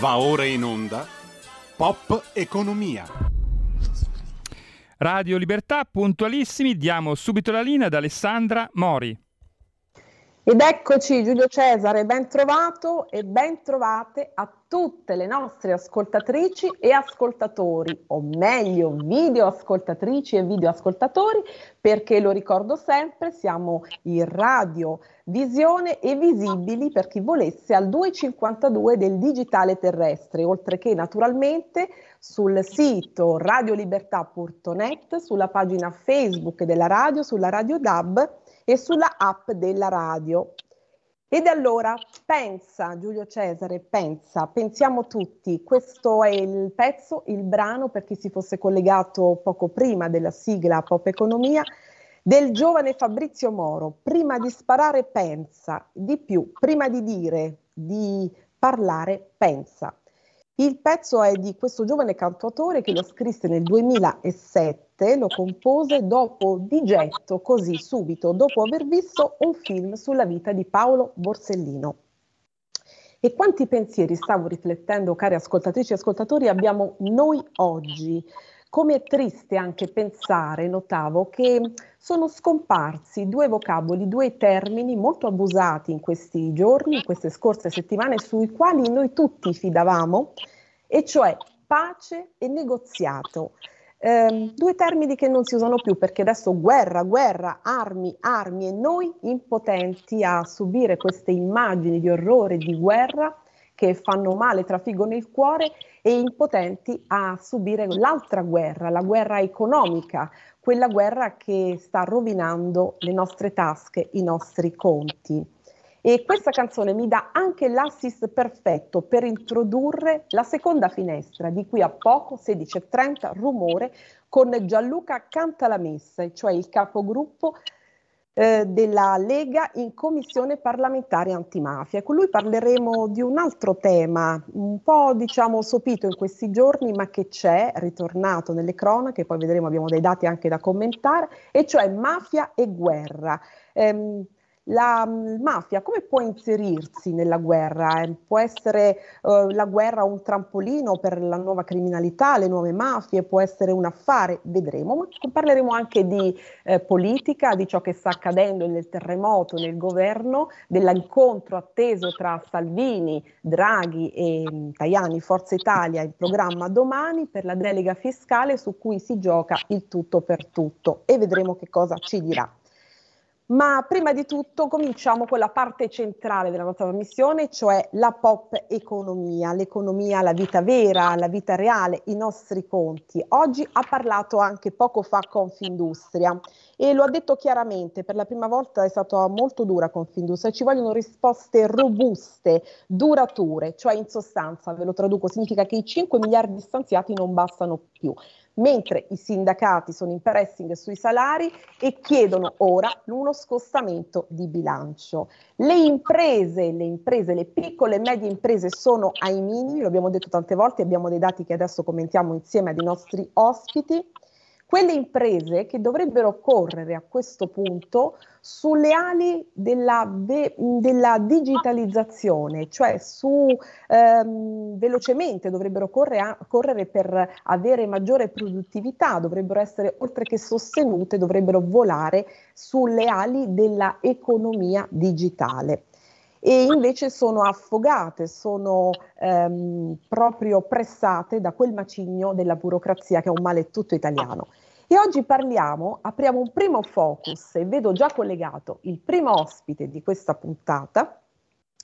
Va ora in onda Pop Economia. Radio Libertà, puntualissimi, diamo subito la linea ad Alessandra Mori. Ed eccoci Giulio Cesare, ben trovato e ben trovate a tutte le nostre ascoltatrici e ascoltatori, o meglio video ascoltatrici e video ascoltatori, perché lo ricordo sempre, siamo in radio visione e visibili per chi volesse al 252 del digitale terrestre, oltre che naturalmente sul sito radiolibertà.net, sulla pagina Facebook della radio, sulla Radio DAB e sulla app della radio. Ed allora pensa, Giulio Cesare, pensa, pensiamo tutti, questo è il pezzo, il brano per chi si fosse collegato poco prima della sigla Pop Economia, del giovane Fabrizio Moro. Prima di sparare pensa, di più, prima di dire, di parlare pensa. Il pezzo è di questo giovane cantautore che lo scrisse nel 2007, lo compose dopo di getto, così subito, dopo aver visto un film sulla vita di Paolo Borsellino. E quanti pensieri, stavo riflettendo, cari ascoltatrici e ascoltatori, abbiamo noi oggi? Come è triste anche pensare, notavo, che sono scomparsi due vocaboli, due termini molto abusati in questi giorni, in queste scorse settimane, sui quali noi tutti fidavamo, e cioè pace e negoziato. Eh, due termini che non si usano più perché adesso guerra, guerra, armi, armi e noi impotenti a subire queste immagini di orrore, di guerra che fanno male, trafiggono il cuore e impotenti a subire l'altra guerra, la guerra economica, quella guerra che sta rovinando le nostre tasche, i nostri conti. E questa canzone mi dà anche l'assist perfetto per introdurre la seconda finestra, di qui a poco, 16.30, rumore, con Gianluca Cantalamessa, cioè il capogruppo eh, della Lega in commissione parlamentare antimafia. Con lui parleremo di un altro tema, un po' diciamo sopito in questi giorni, ma che c'è, ritornato nelle cronache, poi vedremo, abbiamo dei dati anche da commentare, e cioè mafia e guerra. Eh, la mm, mafia come può inserirsi nella guerra? Eh, può essere eh, la guerra un trampolino per la nuova criminalità, le nuove mafie, può essere un affare, vedremo, ma parleremo anche di eh, politica, di ciò che sta accadendo nel terremoto, nel governo, dell'incontro atteso tra Salvini, Draghi e mm, Tajani, Forza Italia, in programma domani per la delega fiscale su cui si gioca il tutto per tutto e vedremo che cosa ci dirà. Ma prima di tutto cominciamo con la parte centrale della nostra missione, cioè la pop economia, l'economia, la vita vera, la vita reale, i nostri conti. Oggi ha parlato anche poco fa Confindustria e lo ha detto chiaramente, per la prima volta è stata molto dura Confindustria, ci vogliono risposte robuste, durature, cioè in sostanza, ve lo traduco, significa che i 5 miliardi stanziati non bastano più mentre i sindacati sono in pressing sui salari e chiedono ora uno scostamento di bilancio. Le imprese, le imprese, le piccole e medie imprese sono ai minimi, lo abbiamo detto tante volte, abbiamo dei dati che adesso commentiamo insieme ai nostri ospiti quelle imprese che dovrebbero correre a questo punto sulle ali della, ve- della digitalizzazione, cioè su ehm, velocemente dovrebbero corre a- correre per avere maggiore produttività, dovrebbero essere oltre che sostenute, dovrebbero volare sulle ali della economia digitale e invece sono affogate, sono ehm, proprio pressate da quel macigno della burocrazia che è un male tutto italiano. E oggi parliamo, apriamo un primo focus e vedo già collegato il primo ospite di questa puntata,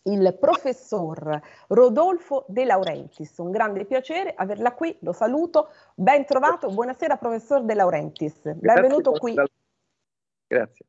il professor Rodolfo De Laurentiis. Un grande piacere averla qui, lo saluto. Ben trovato, buonasera professor De Laurentiis. Benvenuto qui. Grazie.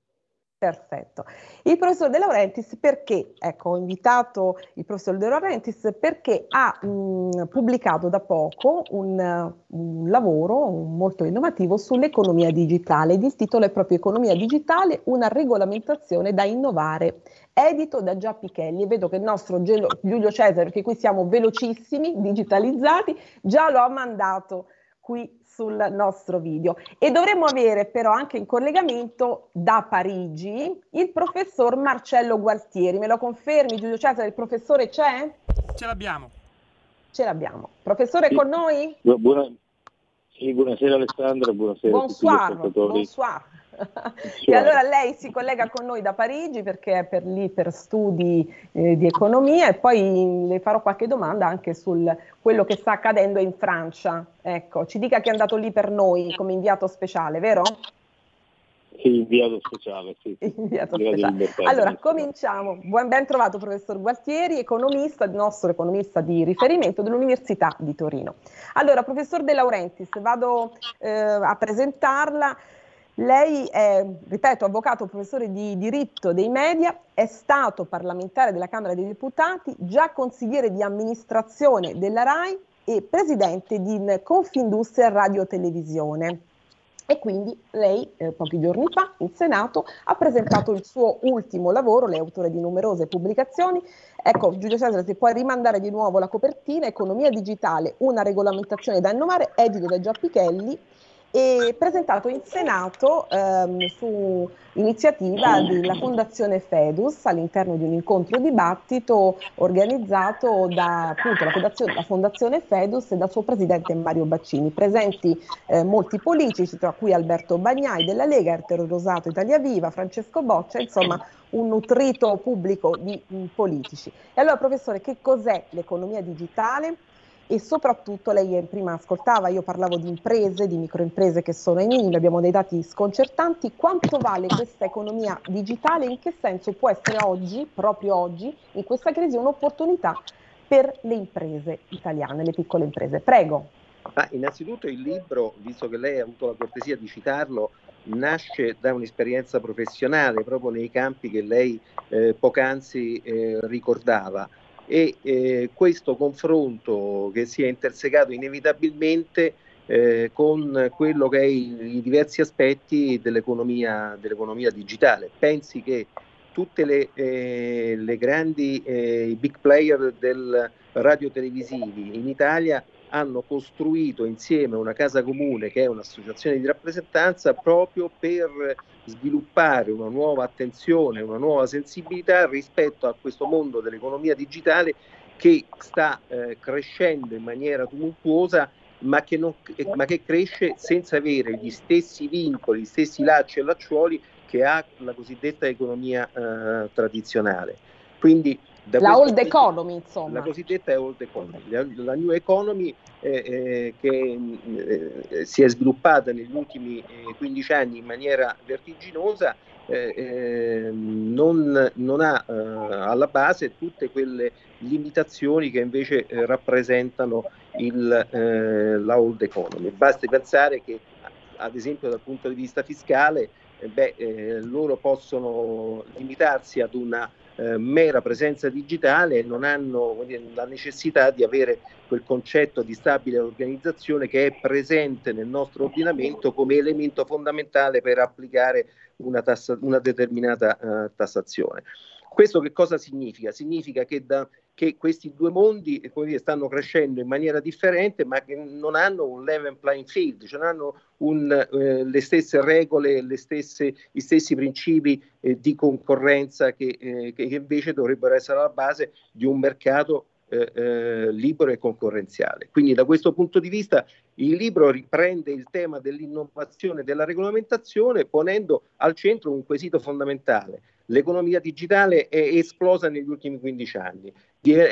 Perfetto. Il professor De Laurentiis perché, ecco, ho invitato il professor De Laurentiis perché ha mh, pubblicato da poco un, un, lavoro molto innovativo sull'economia digitale. Il titolo è proprio Economia digitale, una regolamentazione da innovare, edito da Già Pichelli. Vedo che il nostro Giulio Cesare, perché qui siamo velocissimi, digitalizzati, già lo ha mandato qui sul nostro video. E dovremmo avere però anche in collegamento da Parigi il professor Marcello Gualtieri. Me lo confermi Giulio Cesare, il professore c'è? Ce l'abbiamo. Ce l'abbiamo. Professore sì. con noi? Buona, sì, buonasera Alessandra, buonasera bonsoir, a tutti gli ascoltatori. Bonsoir. E allora lei si collega con noi da Parigi perché è per lì per studi eh, di economia e poi le farò qualche domanda anche su quello che sta accadendo in Francia. Ecco, ci dica che è andato lì per noi come inviato speciale, vero? Sì, inviato speciale, sì. Inviato speciale. Allora, cominciamo. Buon ben trovato professor Gualtieri, economista, il nostro economista di riferimento dell'Università di Torino. Allora, professor De Laurentiis, vado eh, a presentarla. Lei è, ripeto, avvocato, professore di diritto dei media, è stato parlamentare della Camera dei Deputati, già consigliere di amministrazione della RAI e presidente di Confindustria Radio Televisione. E quindi lei eh, pochi giorni fa in Senato ha presentato il suo ultimo lavoro, lei è autore di numerose pubblicazioni. Ecco, Giulio Cesare, se puoi rimandare di nuovo la copertina, Economia digitale, una regolamentazione da innovare, edito da Giappichelli, e presentato in Senato ehm, su iniziativa della Fondazione Fedus all'interno di un incontro dibattito organizzato da appunto, la, fondazione, la, Fondazione, Fedus e dal suo presidente Mario Baccini. Presenti eh, molti politici, tra cui Alberto Bagnai della Lega, Ertero Rosato Italia Viva, Francesco Boccia, insomma un nutrito pubblico di mh, politici. E allora professore, che cos'è l'economia digitale? E soprattutto lei prima ascoltava, io parlavo di imprese, di microimprese che sono ai minimi, abbiamo dei dati sconcertanti, quanto vale questa economia digitale in che senso può essere oggi, proprio oggi, in questa crisi un'opportunità per le imprese italiane, le piccole imprese. Prego. Ah, innanzitutto il libro, visto che lei ha avuto la cortesia di citarlo, nasce da un'esperienza professionale proprio nei campi che lei eh, poc'anzi eh, ricordava e eh, questo confronto che si è intersecato inevitabilmente eh, con quello che è i, i diversi aspetti dell'economia, dell'economia, digitale. Pensi che tutte le, eh, le grandi eh, big player del radio televisivi in Italia hanno costruito insieme una casa comune che è un'associazione di rappresentanza proprio per sviluppare una nuova attenzione, una nuova sensibilità rispetto a questo mondo dell'economia digitale che sta eh, crescendo in maniera tumultuosa ma che, non, ma che, cresce senza avere gli stessi vincoli, gli stessi lacci e lacciuoli che ha la cosiddetta economia eh, tradizionale. Quindi la old economy, insomma. La cosiddetta old economy. La, la new economy eh, eh, che eh, si è sviluppata negli ultimi 15 eh, anni in maniera vertiginosa eh, ehm, non, non, ha eh, alla base tutte quelle limitazioni che invece rappresentano il, la old economy. Basti pensare che ad esempio dal punto di vista fiscale beh, loro possono limitarsi ad una eh, mera presenza digitale non hanno dire, la necessità di avere quel concetto di stabile organizzazione che è presente nel nostro ordinamento come elemento fondamentale per applicare una, tassa, una determinata uh, tassazione. Questo che cosa significa? Significa che, da, che questi due mondi dire, stanno crescendo in maniera differente, ma che non hanno un level playing field, cioè non hanno un, eh, le stesse regole, le stesse, gli stessi principi eh, di concorrenza che, eh, che, invece dovrebbero essere alla base di un mercato eh, eh, libero e concorrenziale. Quindi da questo punto di vista il libro riprende il tema dell'innovazione e della regolamentazione ponendo al centro un quesito fondamentale L'economia digitale è esplosa negli ultimi 15 anni,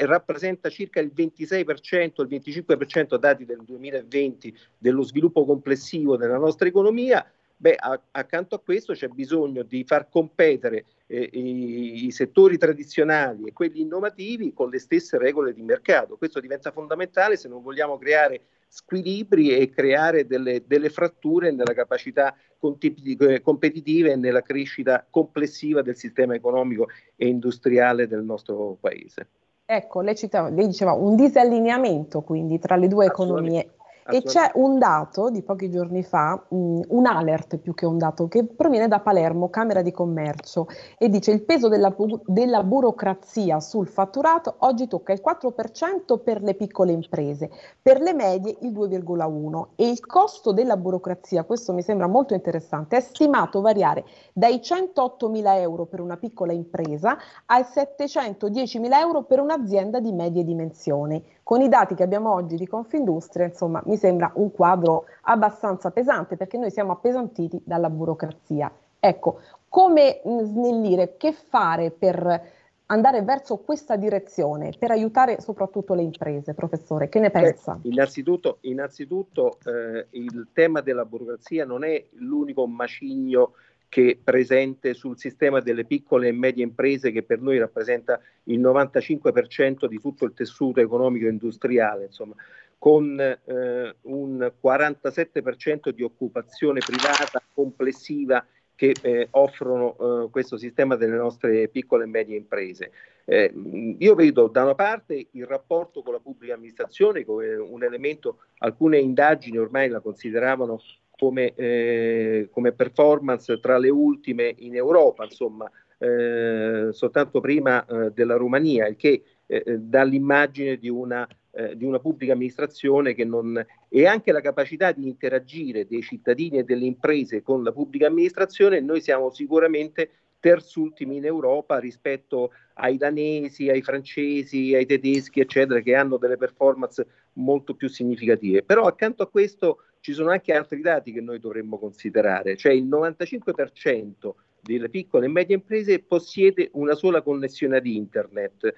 rappresenta circa il 26%, il 25% dati del 2020 dello sviluppo complessivo della nostra economia. Beh, a, accanto a questo c'è bisogno di far competere eh, i, i, settori tradizionali e quelli innovativi con le stesse regole di mercato. Questo diventa fondamentale se non vogliamo creare squilibri e creare delle, delle fratture nella capacità competitiva e nella crescita complessiva del sistema economico e industriale del nostro paese. Ecco, lei, citava, lei diceva un disallineamento quindi tra le due economie. E c'è un dato di pochi giorni fa, mh, un alert più che un dato, che proviene da Palermo, Camera di Commercio, e dice il peso della, della burocrazia sul fatturato oggi tocca il 4% per le piccole imprese, per le medie il 2,1% e il costo della burocrazia, questo mi sembra molto interessante, è stimato variare dai 108 mila euro per una piccola impresa ai 710 mila euro per un'azienda di medie dimensioni. Con i dati che abbiamo oggi di Confindustria, insomma, mi sembra un quadro abbastanza pesante perché noi siamo appesantiti dalla burocrazia. Ecco, come snellire, che fare per andare verso questa direzione per aiutare soprattutto le imprese, professore? Che ne pensa? Beh, innanzitutto, innanzitutto eh, il tema della burocrazia non è l'unico macigno che è presente sul sistema delle piccole e medie imprese che per noi rappresenta il 95% di tutto il tessuto economico e industriale, insomma, con eh, un 47% di occupazione privata complessiva che eh, offrono eh, questo sistema delle nostre piccole e medie imprese. Eh, io vedo da una parte il rapporto con la pubblica amministrazione come un elemento, alcune indagini ormai la consideravano come, eh, come performance tra le ultime in Europa, insomma, eh, soltanto prima eh, della Romania, il che dà l'immagine di una, eh, di una, pubblica amministrazione che non... e anche la capacità di interagire dei cittadini e delle imprese con la pubblica amministrazione, noi siamo sicuramente terzultimi in Europa rispetto ai danesi, ai francesi, ai tedeschi, eccetera, che hanno delle performance molto più significative. Però accanto a questo ci sono anche altri dati che noi dovremmo considerare, cioè il 95% delle piccole e medie imprese possiede una sola connessione ad internet,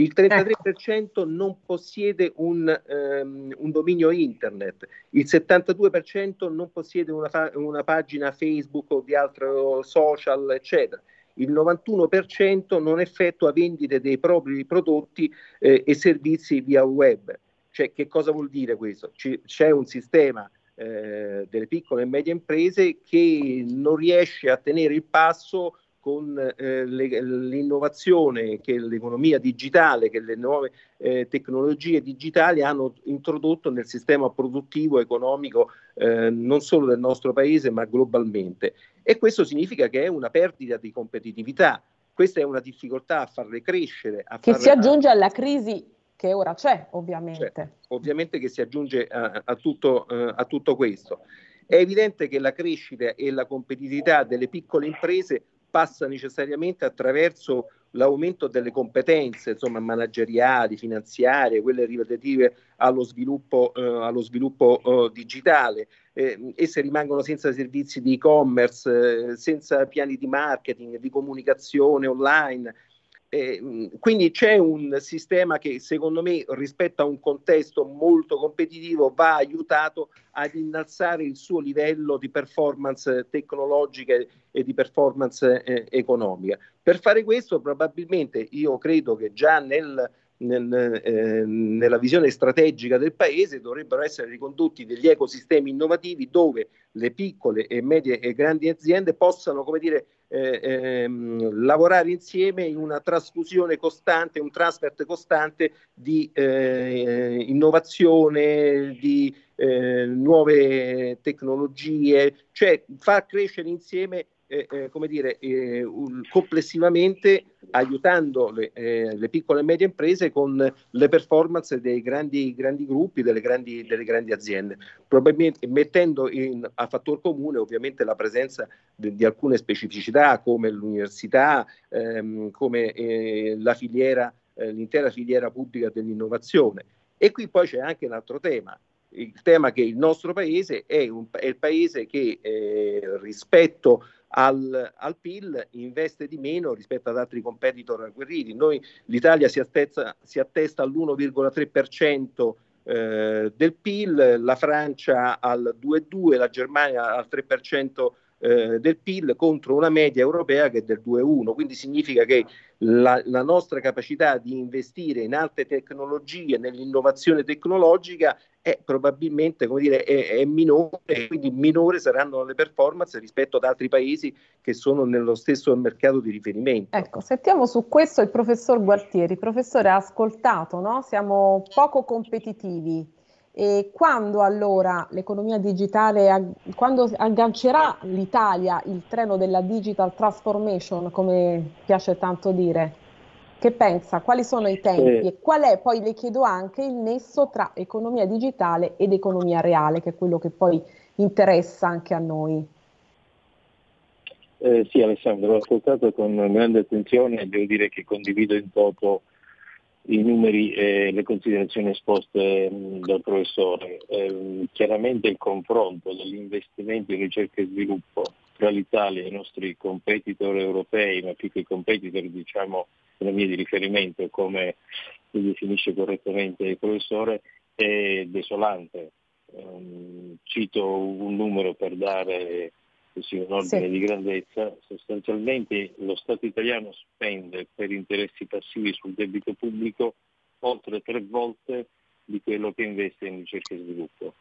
il 33% ecco. non possiede un, um, un, dominio internet, il 72% non possiede una, una, pagina Facebook o di altro social, eccetera. Il 91% non effettua vendite dei propri prodotti eh, e servizi via web. Cioè, che cosa vuol dire questo? C- c'è un sistema eh, delle piccole e medie imprese che non riesce a tenere il passo con eh, le, l'innovazione che l'economia digitale, che le nuove eh, tecnologie digitali hanno introdotto nel sistema produttivo economico eh, non solo del nostro paese ma globalmente. E questo significa che è una perdita di competitività. Questa è una difficoltà a farle crescere. A che farle... si aggiunge alla crisi che ora c'è, ovviamente. C'è, ovviamente che si aggiunge a, a, tutto, uh, a tutto questo. È evidente che la crescita e la competitività delle piccole imprese passa necessariamente attraverso l'aumento delle competenze insomma, manageriali, finanziarie, quelle relative allo sviluppo, eh, allo sviluppo eh, digitale. Eh, esse rimangono senza servizi di e-commerce, eh, senza piani di marketing, di comunicazione online, eh, quindi c'è un sistema che secondo me rispetto a un contesto molto competitivo va aiutato ad innalzare il suo livello di performance tecnologica e di performance eh, economica. Per fare questo probabilmente io credo che già nel, nel, eh, nella visione strategica del paese dovrebbero essere ricondotti degli ecosistemi innovativi dove le piccole e medie e grandi aziende possano, come dire, eh, ehm, lavorare insieme in una trasfusione costante, un transfer costante di eh, innovazione, di eh, nuove tecnologie, cioè far crescere insieme eh, come dire, eh, un, complessivamente aiutando le, eh, le, piccole e medie imprese con le performance dei grandi, grandi gruppi, delle grandi, delle grandi, aziende, probabilmente mettendo in, a fattor comune ovviamente la presenza di, di alcune specificità come l'università, ehm, come eh, la filiera, eh, l'intera filiera pubblica dell'innovazione. E qui poi c'è anche un altro tema, il tema che il nostro paese è, un, è il paese che eh, rispetto al, al, PIL investe di meno rispetto ad altri competitor agguerriti. Noi, L'Italia si attesta, si attesta all'1,3% eh, del PIL, la Francia al 2,2%, la Germania al 3% eh, del PIL contro una media europea che è del 2,1, quindi significa che la, la, nostra capacità di investire in alte tecnologie, nell'innovazione tecnologica è probabilmente dire, è, è minore e quindi minore saranno le performance rispetto ad altri paesi che sono nello stesso mercato di riferimento. Ecco, sentiamo su questo il professor Gualtieri. Professore, ha ascoltato, no? siamo poco competitivi E quando allora l'economia digitale, quando aggancerà l'Italia il treno della digital transformation, come piace tanto dire? Che pensa? Quali sono i tempi? E qual è, poi le chiedo anche, il nesso tra economia digitale ed economia reale, che è quello che poi interessa anche a noi? Eh, sì Alessandro, l'ho ascoltato con grande attenzione e devo dire che condivido in toto i numeri e le considerazioni esposte mh, dal professore. Eh, chiaramente il confronto degli investimenti in ricerca e sviluppo tra l'Italia e i nostri competitor europei, ma più che competitor diciamo economie di riferimento, come si definisce correttamente il professore, è desolante. Um, cito un numero per dare così, un ordine sì. di grandezza, sostanzialmente lo Stato italiano spende per interessi passivi sul debito pubblico oltre tre volte di quello che investe in ricerca e sviluppo.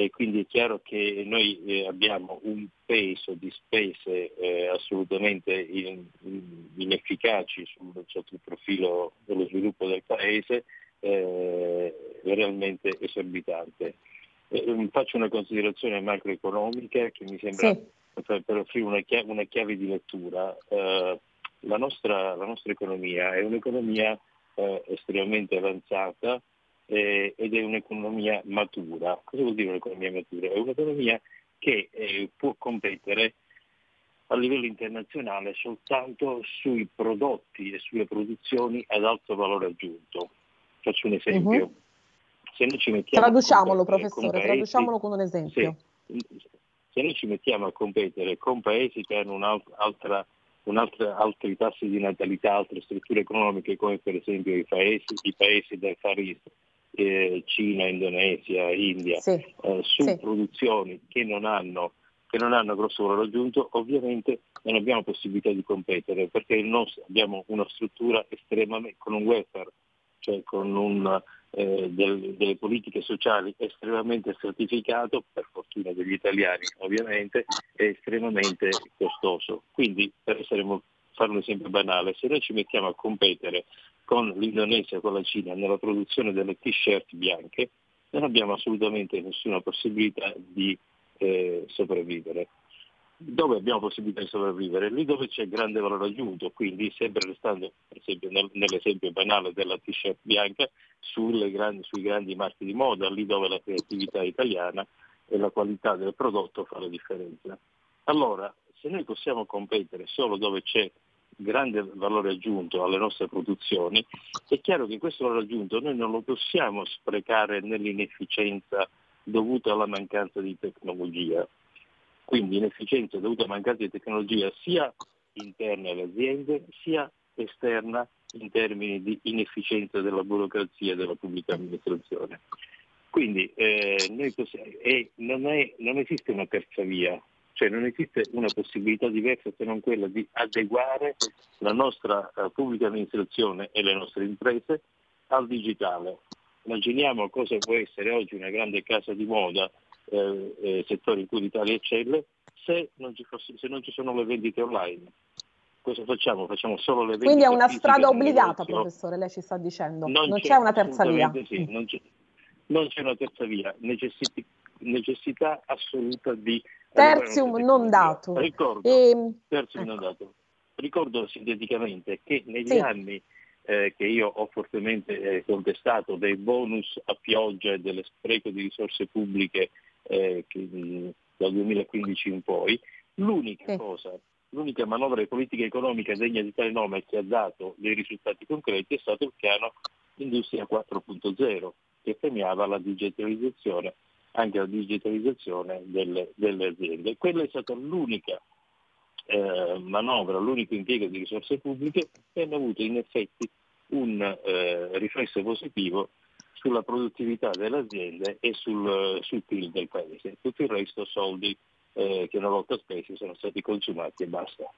E quindi è chiaro che noi eh, abbiamo un peso di spese eh, assolutamente in, in, inefficaci sul, sotto il profilo dello sviluppo del Paese, eh, realmente esorbitante. Eh, faccio una considerazione macroeconomica che mi sembra sì per, per offrire una chiave, una chiave, di lettura, la, nostra, la, nostra, economia è un'economia estremamente avanzata eh, ed è un'economia matura. Cosa vuol dire un'economia matura? È un'economia che eh, può competere a livello internazionale soltanto sui prodotti e sulle produzioni ad alto valore aggiunto. Faccio un esempio. Uh-huh. Se noi ci mettiamo Traduciamolo, professore, paesi, traduciamolo con un esempio. Sì, se noi ci mettiamo a competere con paesi che hanno un'altra, un'altra, altri tassi di natalità, altre strutture economiche come per esempio i paesi, i paesi del Far East, eh, Cina, Indonesia, India, sì, eh, su sì. produzioni che non hanno che non hanno grosso valore aggiunto, ovviamente non abbiamo possibilità di competere perché nostro, abbiamo una struttura estremamente con un welfare, cioè con un, eh, del, delle politiche sociali estremamente stratificato, per fortuna degli italiani ovviamente, è estremamente costoso. Quindi, per essere, fare un esempio banale, se noi ci mettiamo a competere con l'Indonesia con la Cina nella produzione delle t-shirt bianche, non abbiamo assolutamente nessuna possibilità di eh, sopravvivere dove abbiamo possibilità di sopravvivere? Lì dove c'è grande valore aggiunto, quindi sempre restando per esempio nel, nell'esempio banale della t-shirt bianca, grandi, sui grandi marchi di moda, lì dove la creatività italiana e la qualità del prodotto fa la differenza. Allora, se noi possiamo competere solo dove c'è grande valore aggiunto alle nostre produzioni, è chiaro che questo valore aggiunto noi non lo possiamo sprecare nell'inefficienza dovuta alla mancanza di tecnologia quindi inefficienza dovuta a mancanza di tecnologia sia interna alle aziende sia esterna in termini di inefficienza della burocrazia e della pubblica amministrazione. Quindi eh, possiamo, eh, non, è, non, esiste una terza via, cioè non esiste una possibilità diversa se non quella di adeguare la nostra uh, pubblica amministrazione e le nostre imprese al digitale. Immaginiamo cosa può essere oggi una grande casa di moda eh, eh, settori in cui l'Italia eccelle, se non, fosse, se non, ci sono le vendite online. Cosa facciamo? Facciamo solo le vendite Quindi è una strada obbligata, professore, lei ci sta dicendo. Non, non c'è, c'è, una terza via. Sì, non, c'è, non, c'è, una terza via, Necessi, necessità assoluta di... Terzium non dato. Ricordo, e... Ehm, terzium ecco. non dato. Ricordo sinteticamente che negli sì. anni eh, che io ho fortemente eh, contestato dei bonus a pioggia e dello spreco di risorse pubbliche eh, che, dal 2015 in poi, l'unica cosa, l'unica manovra di politica economica degna di tale nome che ha dato dei risultati concreti è stato il piano Industria 4.0 che premiava la digitalizzazione, anche la digitalizzazione delle, delle aziende. Quella è stata l'unica eh, manovra, l'unico impiego di risorse pubbliche che hanno avuto in effetti un eh, riflesso positivo sulla produttività delle aziende e sul, sul PIL del paese. Tutto il resto soldi eh, che una volta spesi sono stati consumati e basta.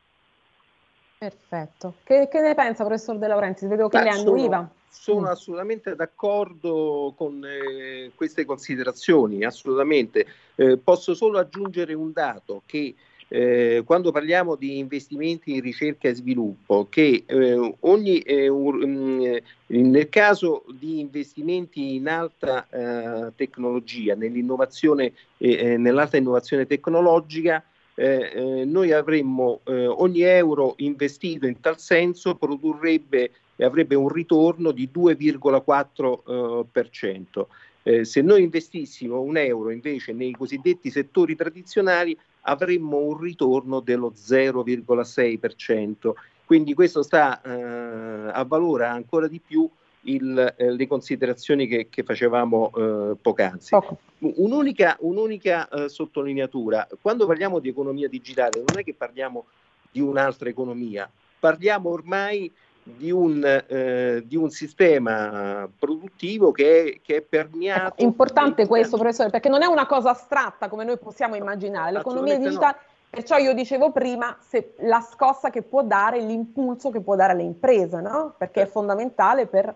Perfetto. Che, che ne pensa professor De Laurenti? Vedo che Beh, le annuiva. Sono, sono mm. assolutamente d'accordo con eh, queste considerazioni, assolutamente. Eh, posso solo aggiungere un dato che eh, quando parliamo di investimenti in ricerca e sviluppo, che eh, ogni, eh, um, nel caso di investimenti in alta eh, tecnologia, nell'innovazione, eh, nell'alta innovazione tecnologica, noi avremmo ogni euro investito in tal senso produrrebbe e avrebbe un ritorno di 2,4%. Eh, se noi investissimo un euro invece nei cosiddetti settori tradizionali avremmo un ritorno dello 0,6%. Quindi questo sta eh, a valore ancora di più il, eh, le considerazioni che, che facevamo eh, poc'anzi. Okay. Un'unica, un'unica eh, sottolineatura, quando parliamo di economia digitale non è che parliamo di un'altra economia, parliamo ormai di un, eh, di un sistema produttivo che è, che è permeato. Ecco, importante questo, professore, perché non è una cosa astratta come noi possiamo immaginare. L'economia digitale, no. perciò io dicevo prima, se la scossa che può dare, l'impulso che può dare alle imprese, no? perché è fondamentale per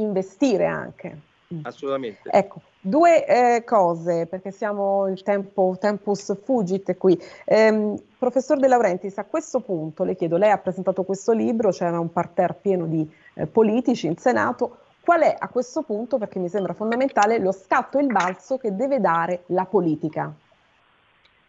investire anche. Assolutamente. Ecco, Due eh, cose, perché siamo il tempo, tempus fugit qui. Eh, professor De Laurentiis, a questo punto le chiedo, lei ha presentato questo libro, c'era un parterre pieno di eh, politici in Senato, qual è a questo punto, perché mi sembra fondamentale, lo scatto e il balzo che deve dare la politica?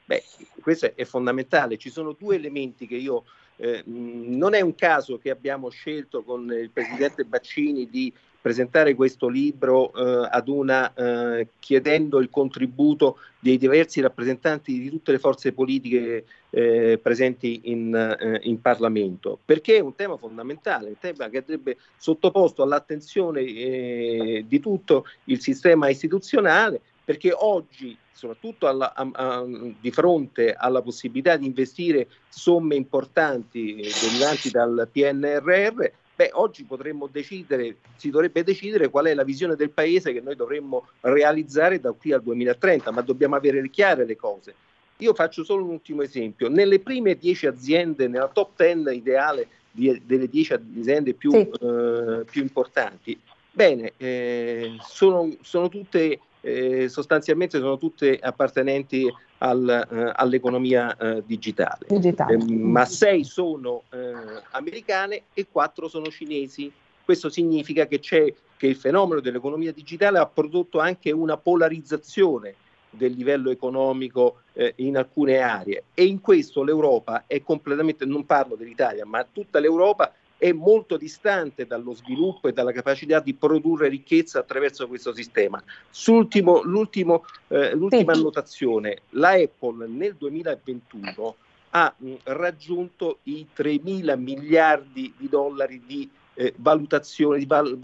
Beh, questo è fondamentale, ci sono due elementi che io... Eh, non è un caso che abbiamo scelto con il Presidente Baccini di presentare questo libro eh, ad una, eh, chiedendo il contributo dei diversi rappresentanti di tutte le forze politiche eh, presenti in, eh, in, Parlamento, perché è un tema fondamentale, un tema che andrebbe sottoposto all'attenzione di tutto il sistema istituzionale, perché oggi, soprattutto alla, a, a, di fronte alla possibilità di investire somme importanti derivanti dal PNRR, Beh, oggi potremmo decidere, si dovrebbe decidere qual è la visione del paese che noi dovremmo realizzare da qui al 2030, ma dobbiamo avere chiare le cose. Io faccio solo un ultimo esempio. Nelle prime dieci aziende, nella top ten ideale di, delle dieci aziende più, sì. eh, più importanti, bene, eh, sono, sono tutte eh, sostanzialmente sono tutte appartenenti al, eh, all'economia eh, digitale, digitale. Ehm, ma sei sono eh, americane e quattro sono cinesi. Questo significa che, c'è, che il fenomeno dell'economia digitale ha prodotto anche una polarizzazione del livello economico eh, in alcune aree e in questo l'Europa è completamente, non parlo dell'Italia, ma tutta l'Europa è molto distante dallo sviluppo e dalla capacità di produrre ricchezza attraverso questo sistema. Sull'ultimo, l'ultimo, eh, l'ultima sì. annotazione, la Apple nel 2021 ha mh, raggiunto i 3 mila miliardi di dollari di eh, valutazione, di val-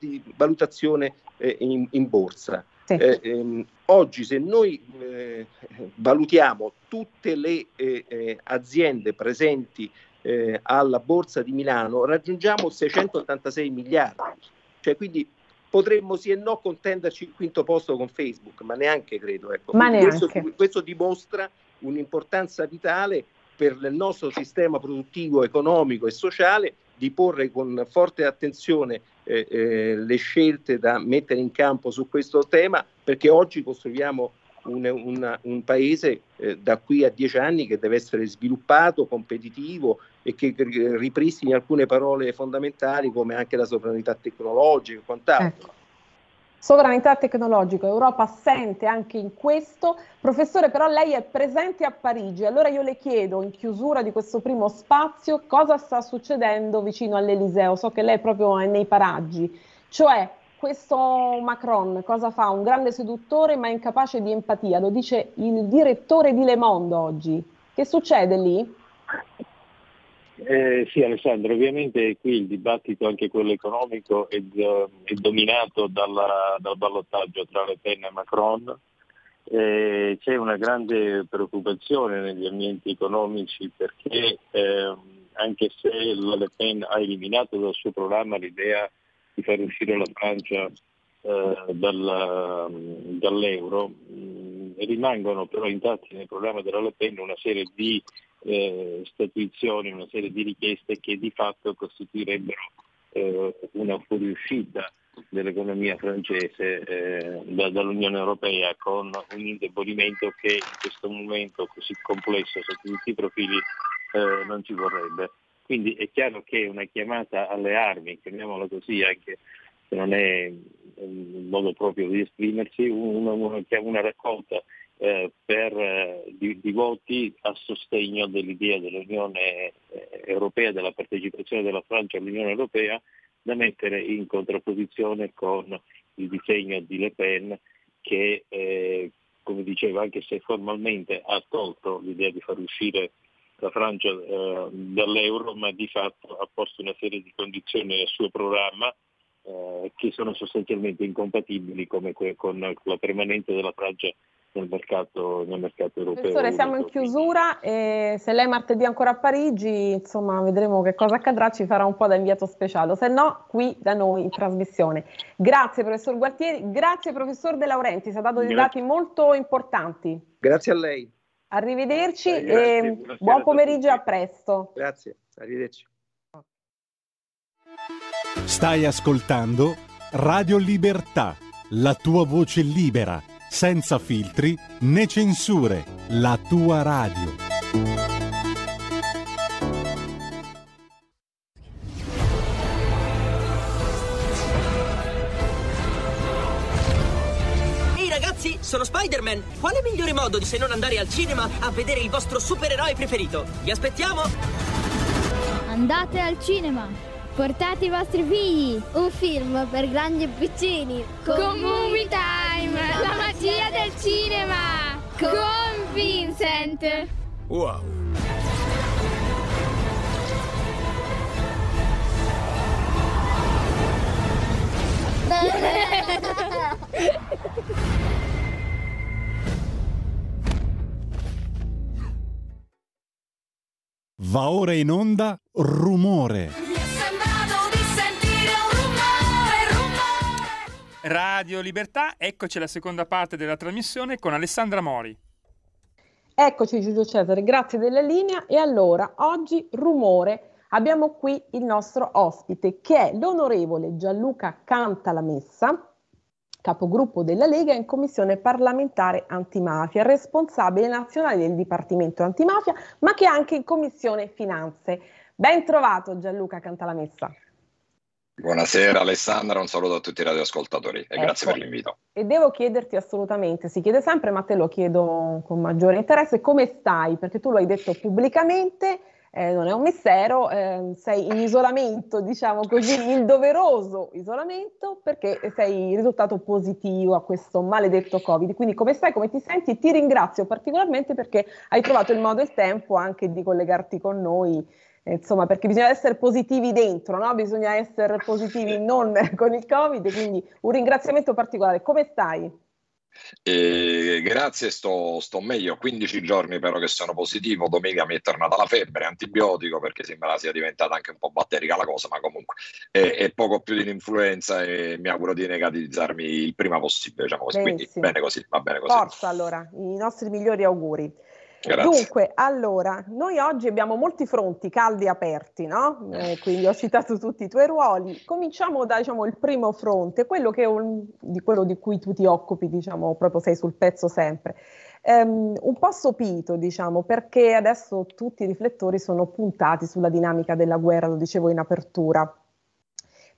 di valutazione eh, in, in, borsa. Sì. Eh, ehm, oggi se noi eh, valutiamo tutte le eh, aziende presenti eh, alla Borsa di Milano raggiungiamo 686 miliardi. Cioè, quindi potremmo sì e no contenderci il quinto posto con Facebook, ma neanche credo. Ecco. Ma neanche. Questo, questo dimostra un'importanza vitale per il nostro sistema produttivo, economico e sociale di porre con forte attenzione eh, eh, le scelte da mettere in campo su questo tema, perché oggi costruiamo un, un, un paese eh, da qui a dieci anni che deve essere sviluppato, competitivo e che ripristini alcune parole fondamentali come anche la sovranità tecnologica e quant'altro. Ecco. Sovranità tecnologica, Europa assente anche in questo. Professore, però lei è presente a Parigi, allora io le chiedo in chiusura di questo primo spazio cosa sta succedendo vicino all'Eliseo. So che lei proprio è nei paraggi, cioè questo Macron cosa fa? Un grande seduttore ma incapace di empatia, lo dice il direttore di Le Monde oggi. Che succede lì? Eh, sì Alessandro, ovviamente qui il dibattito, anche quello economico, è, è dominato dalla, dal ballottaggio tra Le Pen e Macron. Eh, c'è una grande preoccupazione negli ambienti economici perché eh, anche se la Le Pen ha eliminato dal suo programma l'idea di far uscire la Francia eh, dalla, dall'euro, mm, rimangono però intatti nel programma della Le Pen una serie di eh, una serie di richieste che di fatto costituirebbero eh, una fuoriuscita dell'economia francese eh, da, dall'Unione Europea con un indebolimento che in questo momento così complesso sotto tutti i profili eh, non ci vorrebbe. Quindi è chiaro che una chiamata alle armi, chiamiamola così anche se non è il modo proprio di esprimersi, una, una, una raccolta eh, per, eh, di, di, voti a sostegno dell'idea dell'Unione eh, Europea, della partecipazione della Francia all'Unione Europea, da mettere in contrapposizione con il disegno di Le Pen che, eh, come dicevo, anche se formalmente ha tolto l'idea di far uscire la Francia eh, dall'euro, ma di fatto ha posto una serie di condizioni nel suo programma eh, che sono sostanzialmente incompatibili come con la permanenza della Francia nel mercato, nel mercato europeo. Professore, siamo in chiusura e se lei martedì è ancora a Parigi, insomma, vedremo che cosa accadrà, ci farà un po' da inviato speciale, se no qui da noi in trasmissione. Grazie professor Gualtieri, grazie professor De Laurenti, ci ha dato dei dati molto importanti. Grazie a lei. Arrivederci eh, e buon pomeriggio e a presto. Grazie, arrivederci. Stai ascoltando Radio Libertà, la tua voce libera, senza filtri né censure, la tua radio. Ehi ragazzi, sono Spider-Man! Quale migliore modo di se non andare al cinema a vedere il vostro supereroe preferito? Vi aspettiamo! Andate al cinema! Portate i vostri figli! Un film per grandi e piccini! Time! La magia del cinema! Con Vincent! Wow! Va ora in onda Rumore. Radio Libertà, eccoci alla seconda parte della trasmissione con Alessandra Mori. Eccoci Giulio Cesare, grazie della linea e allora oggi rumore abbiamo qui il nostro ospite che è l'onorevole Gianluca Cantalamessa, capogruppo della Lega in commissione parlamentare antimafia, responsabile nazionale del Dipartimento Antimafia, ma che è anche in commissione finanze. Ben trovato Gianluca Cantalamessa. Buonasera Alessandra, un saluto a tutti i radioascoltatori e ecco. grazie per l'invito. E devo chiederti assolutamente, si chiede sempre, ma te lo chiedo con maggiore interesse, come stai? Perché tu lo hai detto pubblicamente, eh, non è un mistero, eh, sei in isolamento, diciamo così, il doveroso isolamento, perché sei risultato positivo a questo maledetto Covid. Quindi come stai, come ti senti? Ti ringrazio particolarmente perché hai trovato il modo e il tempo anche di collegarti con noi insomma, perché bisogna essere positivi dentro, no? bisogna essere positivi non con il Covid, quindi un ringraziamento particolare. Come stai? Eh, grazie, sto, sto, meglio. 15 giorni però che sono positivo. Domenica mi è tornata la febbre, antibiotico perché sembra sia diventata anche un po' batterica la cosa, ma comunque è, è poco più di un'influenza e mi auguro di negativizzarmi il prima possibile. Diciamo così. Quindi bene così, va bene così. Forza allora, i nostri migliori auguri. Grazie. Dunque, allora, noi oggi abbiamo molti fronti caldi aperti, no? Eh, quindi ho citato tutti i tuoi ruoli. Cominciamo da, diciamo, il primo fronte, quello, un, di quello di cui tu ti occupi, diciamo, proprio sei sul pezzo sempre. Um, un po' sopito, diciamo, perché adesso tutti i riflettori sono puntati sulla dinamica della guerra, lo dicevo in apertura.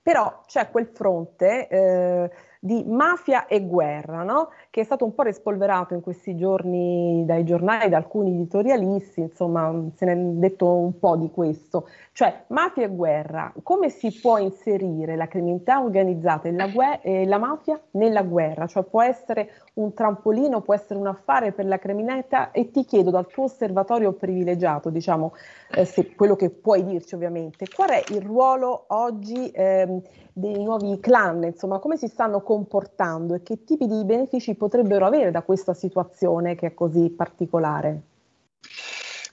Però c'è quel fronte... Eh, di mafia e guerra, no? Che è stato un po' rispolverato in questi giorni dai giornali, da alcuni editorialisti, insomma se ne è detto un po' di questo. Cioè, mafia e guerra, come si può inserire la criminalità organizzata e la, gue- e la mafia nella guerra? Cioè può essere un trampolino, può essere un affare per la criminalità e ti chiedo dal tuo osservatorio privilegiato, diciamo, eh, se, quello che puoi dirci ovviamente, qual è il ruolo oggi eh, dei nuovi clan, insomma, come si stanno comportando e che tipi di benefici potrebbero avere da questa situazione che è così particolare?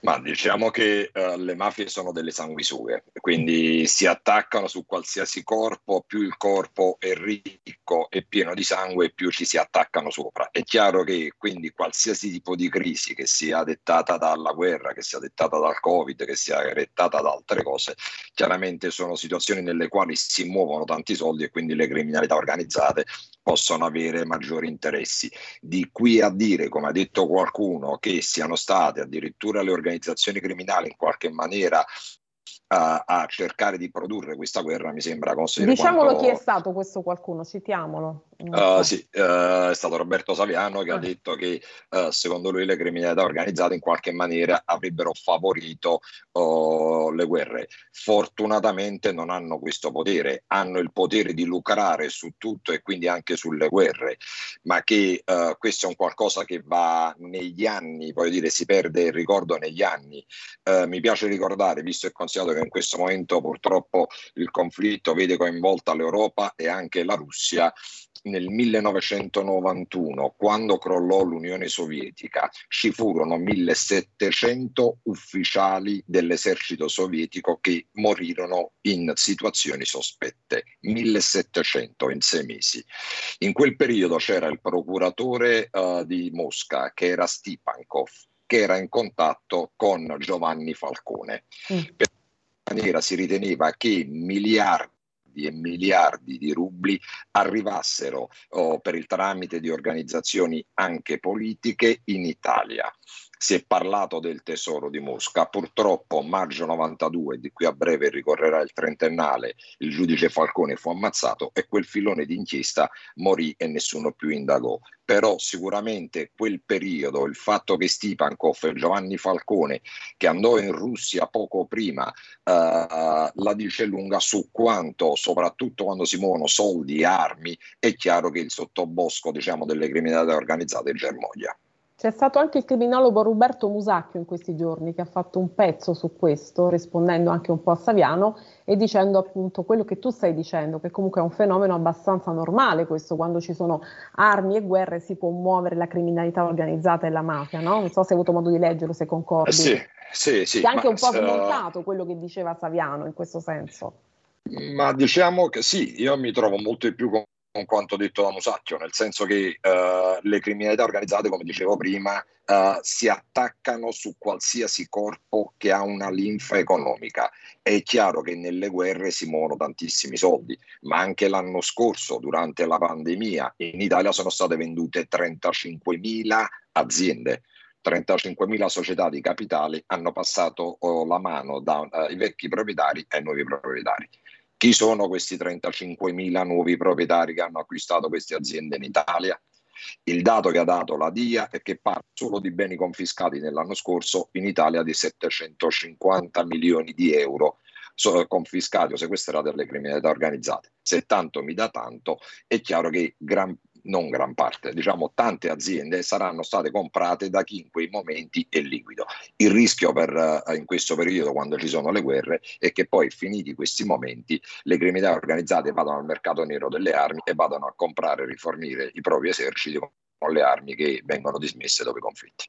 Ma diciamo che uh, le mafie sono delle sanguisughe, quindi si attaccano su qualsiasi corpo, più il corpo è ricco e pieno di sangue, più ci si attaccano sopra. È chiaro che quindi qualsiasi tipo di crisi, che sia dettata dalla guerra, che sia dettata dal Covid, che sia dettata da altre cose, chiaramente sono situazioni nelle quali si muovono tanti soldi e quindi le criminalità organizzate possono avere maggiori interessi. Di qui a dire, come ha detto qualcuno, che siano state addirittura le organizzazioni criminali in qualche maniera a, a, cercare di produrre questa guerra mi sembra considerare. Diciamolo quanto... chi è stato questo qualcuno, citiamolo. Uh, sì, uh, è stato Roberto Saviano che ah. ha detto che uh, secondo lui le criminalità organizzate in qualche maniera avrebbero favorito le guerre. Fortunatamente non hanno questo potere, hanno il potere di lucrare su tutto e quindi anche sulle guerre, ma che questo è un qualcosa che va negli anni, voglio dire, si perde il ricordo negli anni. mi piace ricordare, visto e considerato che in questo momento purtroppo il conflitto vede coinvolta l'Europa e anche la Russia, nel 1991, quando crollò l'Unione Sovietica, ci furono 1700 ufficiali dell'esercito sovietico che morirono in situazioni sospette, 1700 in sei mesi. In quel periodo c'era il procuratore uh, di Mosca che era Stipankov, che era in contatto con Giovanni Falcone. Mm. Per maniera si riteneva che miliardi miliardi e miliardi di rubli arrivassero oh, per il tramite di organizzazioni anche politiche in Italia si è parlato del tesoro di Mosca, purtroppo maggio 92, di qui a breve ricorrerà il trentennale, il giudice Falcone fu ammazzato e quel filone d'inchiesta morì e nessuno più indagò. Però sicuramente quel periodo, il fatto che Stipankov e Giovanni Falcone, che andò in Russia poco prima, uh, la dice lunga su quanto, soprattutto quando si muovono soldi e armi, è chiaro che il sottobosco diciamo, delle criminalità organizzate germoglia. C'è stato anche il criminologo Roberto Musacchio in questi giorni che ha fatto un pezzo su questo, rispondendo anche un po' a Saviano e dicendo appunto quello che tu stai dicendo, che comunque è un fenomeno abbastanza normale questo, quando ci sono armi e guerre si può muovere la criminalità organizzata e la mafia, no? Non so se hai avuto modo di leggerlo, se concordi. Sì, sì, sì. È anche un po' smontato uh... quello che diceva Saviano in questo senso. Ma diciamo che sì, io mi trovo molto più con quanto detto da Musacchio, nel senso che uh, le criminalità organizzate, come dicevo prima, uh, si attaccano su qualsiasi corpo che ha una linfa economica. È chiaro che nelle guerre si muovono tantissimi soldi, ma anche l'anno scorso, durante la pandemia, in Italia sono state vendute 35.000 aziende. 35.000 società di capitali hanno passato oh, la mano dai uh, vecchi proprietari ai nuovi proprietari. Chi sono questi 35.000 nuovi proprietari che hanno acquistato queste aziende in Italia? Il dato che ha dato la DIA è che parla solo di beni confiscati nell'anno scorso in Italia di 750 milioni di euro confiscati o sequestrati alle criminalità organizzate. Se tanto mi dà tanto, è chiaro che gran non gran parte, diciamo tante aziende saranno state comprate da chi in quei momenti è liquido. Il rischio per, uh, in questo periodo, quando ci sono le guerre, è che poi finiti questi momenti le criminalità organizzate vadano al mercato nero delle armi e vadano a comprare e rifornire i propri eserciti con le armi che vengono dismesse dopo i conflitti.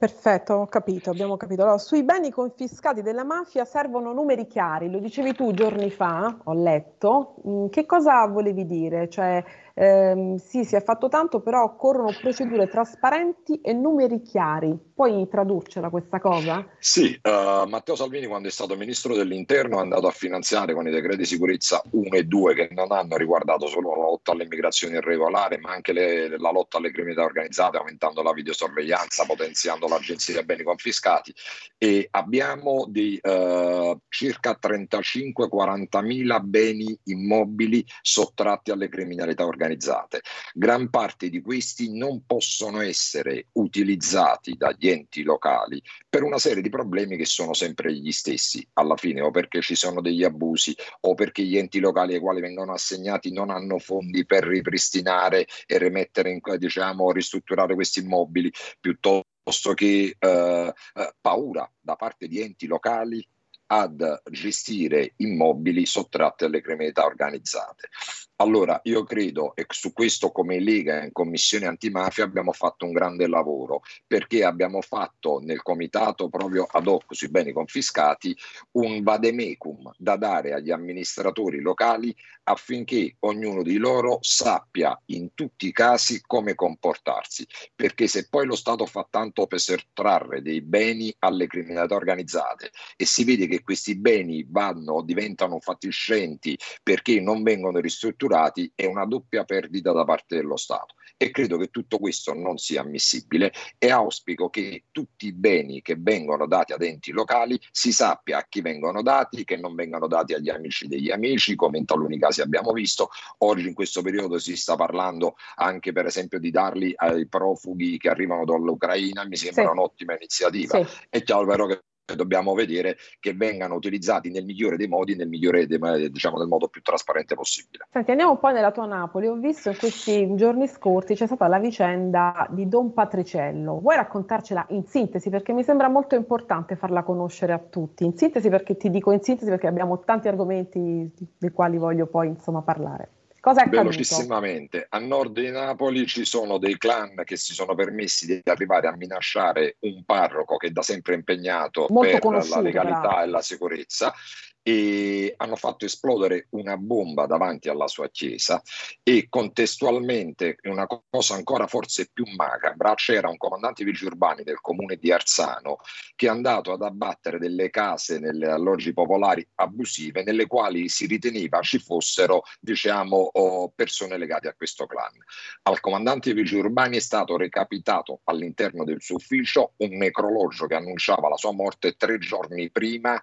Perfetto, ho capito, abbiamo capito. Allora, sui beni confiscati della mafia servono numeri chiari, lo dicevi tu giorni fa, ho letto. Mm, che cosa volevi dire? Cioè, ehm, sì, si è fatto tanto, però occorrono procedure trasparenti e numeri chiari. Puoi tradurcela questa cosa? Sì, uh, Matteo Salvini quando è stato ministro dell'interno è andato a finanziare con i decreti di sicurezza 1 e 2 che non hanno riguardato solo la lotta all'immigrazione irregolare, ma anche le, la lotta alle criminalità organizzate, aumentando la videosorveglianza, potenziando l'agenzia beni confiscati e abbiamo di uh, circa 35-40 mila beni immobili sottratti alle criminalità organizzate. Gran parte di questi non possono essere utilizzati dagli enti locali per una serie di problemi che sono sempre gli stessi, alla fine o perché ci sono degli abusi o perché gli enti locali ai quali vengono assegnati non hanno fondi per ripristinare e rimettere in, diciamo, ristrutturare questi immobili piuttosto che eh, eh, paura da parte di enti locali ad gestire immobili sottratti alle criminalità organizzate. Allora, io credo, e su questo come Lega in Commissione Antimafia abbiamo fatto un grande lavoro, perché abbiamo fatto nel comitato proprio ad hoc sui beni confiscati un vademecum da dare agli amministratori locali affinché ognuno di loro sappia in tutti i casi come comportarsi, perché se poi lo Stato fa tanto per sottrarre dei beni alle criminalità organizzate e si vede che questi beni vanno, diventano fatiscenti perché non vengono ristrutturati, assicurati è una doppia perdita da parte dello Stato e credo che tutto questo non sia ammissibile e auspico che tutti i beni che vengono dati ad enti locali si sappia a chi vengono dati, che non vengano dati agli amici degli amici, come in taluni casi abbiamo visto. Oggi in questo periodo si sta parlando anche per esempio di darli ai profughi che arrivano dall'Ucraina, mi sembra sì. un'ottima iniziativa. Sì. È chiaro però che dobbiamo vedere che vengano utilizzati nel migliore dei modi, nel migliore dei, diciamo, nel modo più trasparente possibile. Senti, andiamo poi nella tua Napoli. Ho visto in questi giorni scorsi c'è stata la vicenda di Don Patriciello. Vuoi raccontarcela in sintesi? Perché mi sembra molto importante farla conoscere a tutti. In sintesi perché ti dico in sintesi perché abbiamo tanti argomenti dei quali voglio poi insomma parlare. Cosa è accaduto? Velocissimamente, a nord di Napoli ci sono dei clan che si sono permessi di arrivare a minacciare un parroco che è da sempre impegnato Molto per la legalità però. e la sicurezza e hanno fatto esplodere una bomba davanti alla sua chiesa e contestualmente una cosa ancora forse più macabra c'era un comandante vigili urbani del comune di Arzano che è andato ad abbattere delle case nelle alloggi popolari abusive nelle quali si riteneva ci fossero diciamo persone legate a questo clan. Al comandante vigili urbani è stato recapitato all'interno del suo ufficio un necrologio che annunciava la sua morte tre giorni prima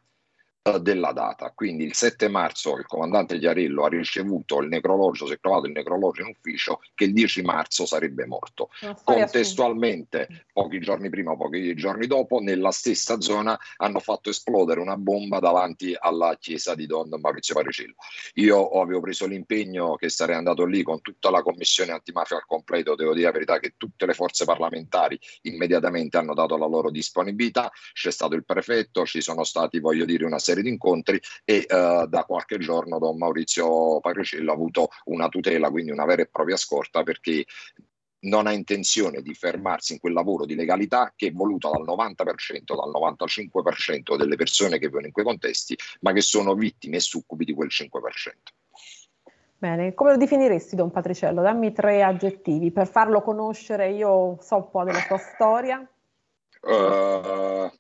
della data. Quindi il 7 marzo il comandante Chiarillo ha ricevuto il necrologio, si è trovato il necrologio in ufficio che il 10 marzo sarebbe morto. Contestualmente, pochi giorni prima o pochi giorni dopo, nella stessa zona hanno fatto esplodere una bomba davanti alla chiesa di Don Maurizio Paricillo. Io avevo preso l'impegno che sarei andato lì con tutta la commissione antimafia al completo, devo dire la verità che tutte le forze parlamentari immediatamente hanno dato la loro disponibilità, c'è stato il prefetto, ci sono stati, voglio dire, una serie serie di incontri e uh, da qualche giorno Don Maurizio Pagriciello ha avuto una tutela, quindi una vera e propria scorta perché non ha intenzione di fermarsi in quel lavoro di legalità che è voluto dal 90%, dal 95% delle persone che vivono in quei contesti, ma che sono vittime e succubi di quel 5%. Bene, come lo definiresti Don Patriciello? Dammi tre aggettivi per farlo conoscere, io so un po' della sua storia. Uh,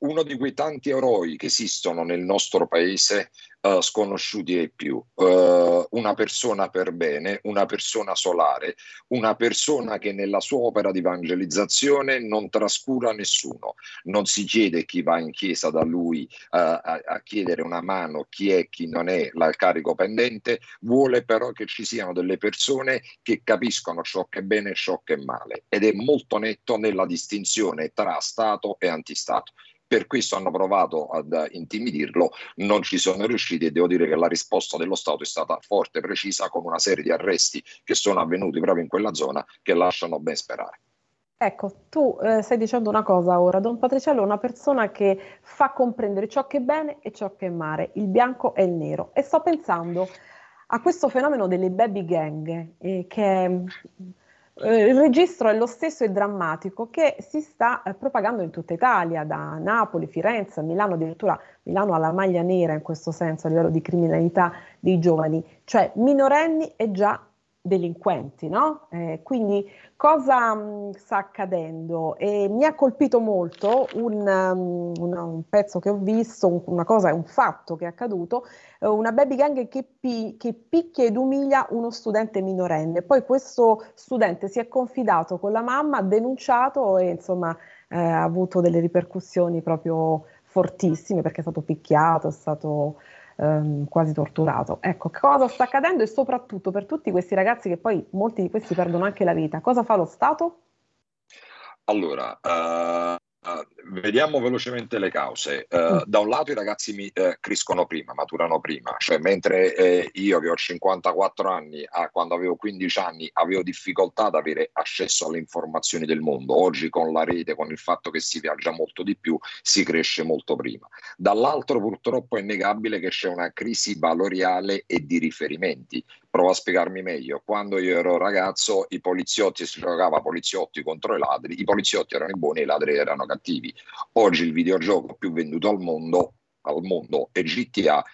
uno di quei tanti eroi che esistono nel nostro paese uh, sconosciuti ai più, uh, una persona per bene, una persona solare, una persona che nella sua opera di evangelizzazione non trascura nessuno, non si chiede chi va in chiesa da lui uh, a, a, chiedere una mano, chi è, chi non è il carico pendente, vuole però che ci siano delle persone che capiscono ciò che è bene e ciò che è male. Ed è molto netto nella distinzione tra Stato e antistato per questo hanno provato ad intimidirlo, non ci sono riusciti e devo dire che la risposta dello Stato è stata forte precisa con una serie di arresti che sono avvenuti proprio in quella zona che lasciano ben sperare. Ecco, tu eh, stai dicendo una cosa ora, Don Patriciello è una persona che fa comprendere ciò che è bene e ciò che è male, il bianco e il nero. E sto pensando a questo fenomeno delle baby gang, eh, che il registro è lo stesso e drammatico che si sta eh, propagando in tutta Italia, da Napoli, Firenze, Milano, addirittura Milano ha la maglia nera in questo senso a livello di criminalità dei giovani, cioè minorenni e già delinquenti, no? Eh, quindi cosa mh, mm, sta accadendo? E mi ha colpito molto un, um, un, un pezzo che ho visto, un, una cosa, un fatto che è accaduto, eh, una baby gang che, pi- che, picchia ed umilia uno studente minorenne. Poi questo studente si è confidato con la mamma, ha denunciato e insomma eh, ha avuto delle ripercussioni proprio fortissime perché è stato picchiato, è stato ehm, quasi torturato. Ecco, cosa sta accadendo e soprattutto per tutti questi ragazzi che poi molti di questi perdono anche la vita, cosa fa lo Stato? Allora, uh, Uh, vediamo velocemente le cause. Uh, da un lato i ragazzi mi, uh, crescono prima, maturano prima, cioè mentre eh, io che ho 54 anni, a, quando avevo 15 anni, avevo difficoltà ad avere accesso alle informazioni del mondo, oggi con la rete, con il fatto che si viaggia molto di più, si cresce molto prima. Dall'altro purtroppo è innegabile che c'è una crisi valoriale e di riferimenti, Provo a spiegarmi meglio. Quando io ero ragazzo, i poliziotti si giocava poliziotti contro i ladri, i poliziotti erano i buoni e i ladri erano cattivi. Oggi il videogioco più venduto al mondo al mondo è GTA,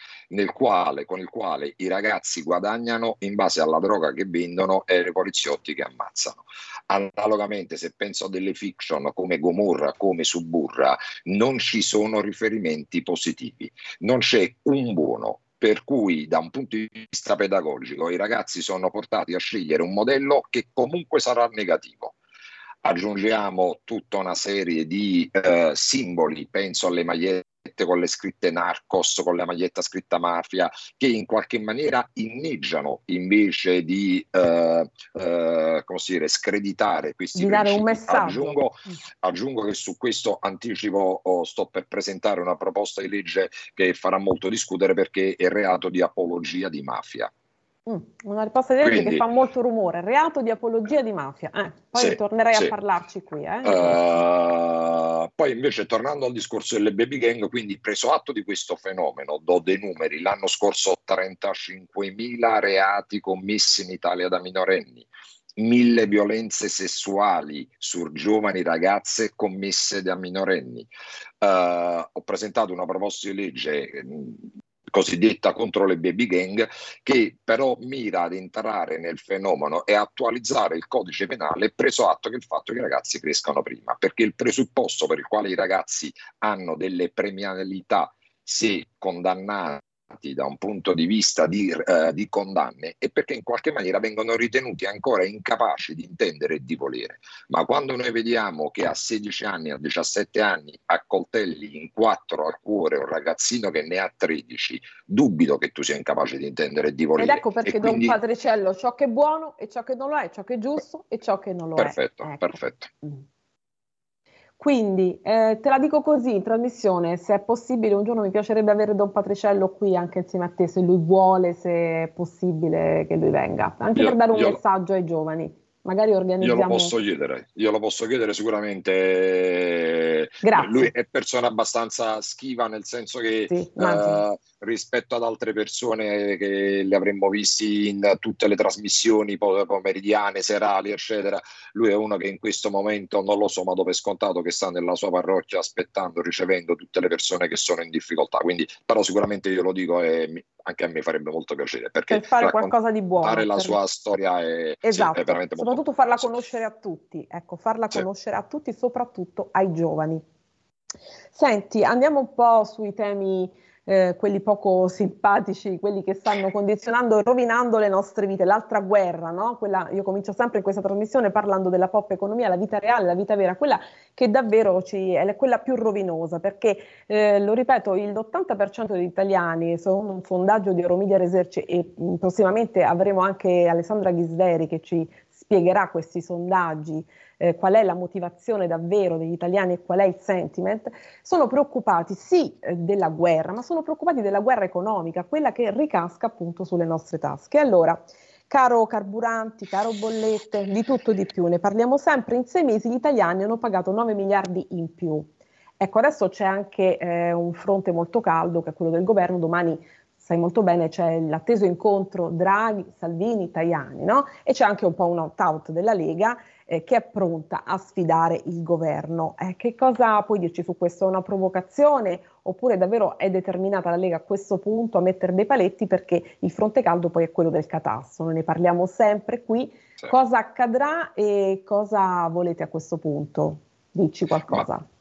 quale, con il quale i ragazzi guadagnano in base alla droga che vendono e i poliziotti che ammazzano. Analogamente, se penso a delle fiction come Gomorra, come Suburra, non ci sono riferimenti positivi, non c'è un buono, per cui da un punto di vista pedagogico i ragazzi sono portati a scegliere un modello che comunque sarà negativo. Aggiungiamo tutta una serie di eh, simboli, penso alle magliette con le scritte narcos, con la maglietta scritta mafia, che in qualche maniera inneggiano invece di eh, eh, come si dire, screditare questi di principi. dare un messaggio. Aggiungo, aggiungo, che su questo anticipo oh, sto per presentare una proposta di legge che farà molto discutere perché è reato di apologia di mafia. Mm, una risposta di legge che fa molto rumore, reato di apologia di mafia. Eh, poi sì, tornerei sì. a parlarci qui. Eh. Uh, poi invece tornando al discorso delle baby gang, quindi preso atto di questo fenomeno, do dei numeri, l'anno scorso 35.000 reati commessi in Italia da minorenni, mille violenze sessuali su giovani ragazze commesse da minorenni. Uh, ho presentato una proposta di legge cosiddetta contro le baby gang, che però mira ad entrare nel fenomeno e attualizzare il codice penale preso atto che il fatto che i ragazzi crescano prima, perché il presupposto per il quale i ragazzi hanno delle premialità se condannati da un punto di vista di, uh, di, condanne è perché in qualche maniera vengono ritenuti ancora incapaci di intendere e di volere. Ma quando noi vediamo che a 16 anni, a 17 anni, a coltelli in quattro al cuore un ragazzino che ne ha 13, dubito che tu sia incapace di intendere e di volere. Ed ecco perché quindi... Don Patriciello ciò che è buono e ciò che non lo è, ciò che è giusto e ciò che non lo perfetto, è. Ecco. Perfetto, mm. Quindi eh, te la dico così in trasmissione, se è possibile un giorno mi piacerebbe avere Don Patriciello qui anche insieme a te, se lui vuole, se è possibile che lui venga, anche io, per dare un messaggio ai giovani. Magari organizziamo... Io lo posso chiedere, io lo posso chiedere sicuramente. Grazie. Lui è persona abbastanza schiva, nel senso che sì, rispetto ad altre persone che li avremmo visti in tutte le trasmissioni pomeridiane, serali, eccetera, lui è uno che in questo momento non lo so, ma dove è scontato che sta nella sua parrocchia aspettando, ricevendo tutte le persone che sono in difficoltà. Quindi, però sicuramente io lo dico e anche a me farebbe molto piacere perché per fare qualcosa di buono fare la sua storia è, esatto. sì, è veramente molto soprattutto farla conoscere a tutti ecco farla sì. conoscere a tutti soprattutto ai giovani senti andiamo un po' sui temi eh, quelli poco simpatici, quelli che stanno condizionando e rovinando le nostre vite. L'altra guerra, no? quella, io comincio sempre in questa trasmissione parlando della pop economia, la vita reale, la vita vera, quella che davvero ci, è quella più rovinosa, perché eh, lo ripeto, l'80% degli italiani, secondo un sondaggio di Euromedia Research e prossimamente avremo anche Alessandra Ghisderi che ci spiegherà questi sondaggi, eh, qual è la motivazione davvero degli italiani e qual è il sentiment, sono preoccupati sì eh, della guerra, ma sono preoccupati della guerra economica, quella che ricasca appunto sulle nostre tasche. Allora, caro carburanti, caro bollette, di tutto di più, ne parliamo sempre, in sei mesi gli italiani hanno pagato 9 miliardi in più. Ecco, adesso c'è anche eh, un fronte molto caldo, che è quello del governo, domani sai molto bene, c'è l'atteso incontro Draghi, Salvini, Tajani, no? E c'è anche un po' un opt-out della Lega eh, che è pronta a sfidare il governo. Eh, che cosa puoi dirci su questo? È una provocazione oppure davvero è determinata la Lega a questo punto a mettere dei paletti perché il fronte caldo poi è quello del catasto, noi ne parliamo sempre qui. Sì. Cosa accadrà e cosa volete a questo punto? Dici qualcosa. Ma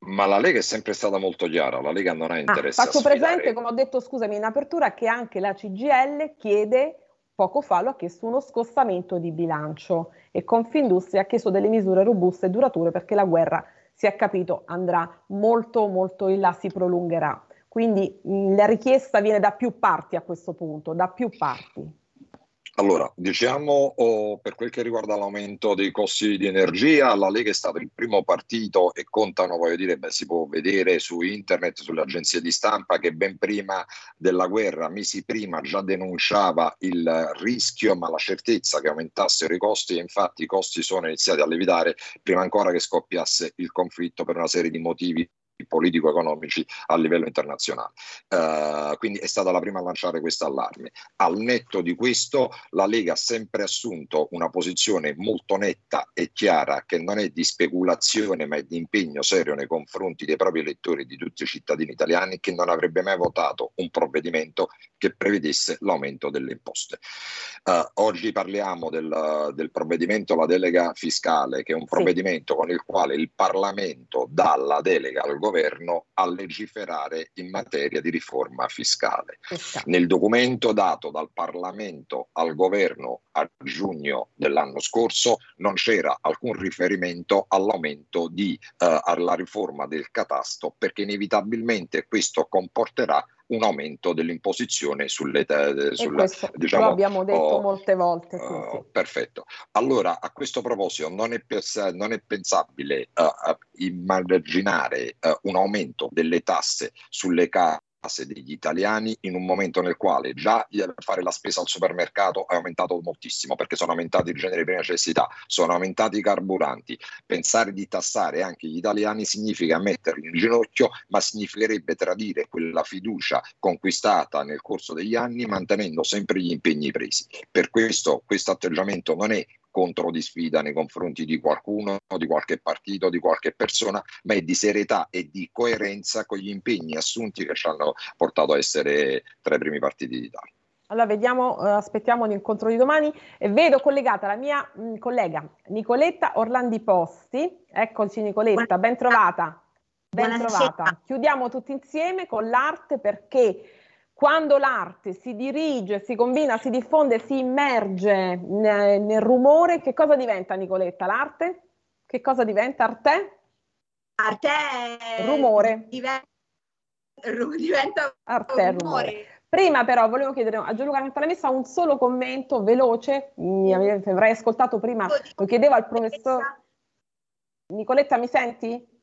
ma la Lega è sempre stata molto chiara, la Lega non ha ah, interesse ah, Faccio presente, come ho detto, scusami, in apertura, che anche la CGL chiede, poco fa lo ha chiesto, uno scostamento di bilancio e Confindustria ha chiesto delle misure robuste e durature perché la guerra, si è capito, andrà molto, molto in là, si prolungherà. Quindi mh, la richiesta viene da più parti a questo punto, da più parti. Allora, diciamo oh, per quel che riguarda l'aumento dei costi di energia, la Lega è stato il primo partito e contano, voglio dire, beh, si può vedere su internet, sulle agenzie di stampa, che ben prima della guerra, mesi prima, già denunciava il rischio, ma la certezza che aumentassero i costi e infatti i costi sono iniziati a lievitare prima ancora che scoppiasse il conflitto per una serie di motivi politico-economici a livello internazionale. Uh, quindi è stata la prima a lanciare questo allarme. Al netto di questo, la Lega ha sempre assunto una posizione molto netta e chiara che non è di speculazione ma è di impegno serio nei confronti dei propri elettori e di tutti i cittadini italiani che non avrebbe mai votato un provvedimento che prevedesse l'aumento delle imposte. Uh, oggi parliamo del, del, provvedimento La delega fiscale, che è un provvedimento sì. con il quale il Parlamento dà la delega al governo a legiferare in materia di riforma fiscale. Esatto. Nel documento dato dal Parlamento al governo a giugno dell'anno scorso non c'era alcun riferimento all'aumento di, uh, alla riforma del catasto perché inevitabilmente questo comporterà un aumento dell'imposizione sulle sulla, questo, diciamo, lo abbiamo detto oh, molte volte. Sì. Perfetto. Allora, a questo proposito, non è, non è pensabile uh, immaginare uh, un aumento delle tasse sulle case base degli italiani in un momento nel quale già fare la spesa al supermercato è aumentato moltissimo perché sono aumentati i generi di necessità, sono aumentati i carburanti. Pensare di tassare anche gli italiani significa metterli in ginocchio, ma significherebbe tradire quella fiducia conquistata nel corso degli anni mantenendo sempre gli impegni presi. Per questo questo atteggiamento non è contro di sfida nei confronti di qualcuno, di qualche partito, di qualche persona, ma è di serietà e di coerenza con gli impegni assunti che ci hanno portato a essere tra i primi partiti d'Italia. Allora, vediamo, eh, aspettiamo l'incontro di domani. E vedo collegata la mia mh, collega Nicoletta Orlandi Posti. Eccoci Nicoletta, ben trovata. Ben trovata. Chiudiamo tutti insieme con l'arte perché quando l'arte si dirige, si combina, si diffonde, si immerge nel, nel rumore, che cosa diventa Nicoletta l'arte? Che cosa diventa arte? Arte rumore. Diventa, diventa arte rumore. rumore. Prima però volevo chiedere a Gianluca Cantalamessa un solo commento veloce, mi avrei ascoltato prima, lo chiedevo al professor... Nicoletta mi senti?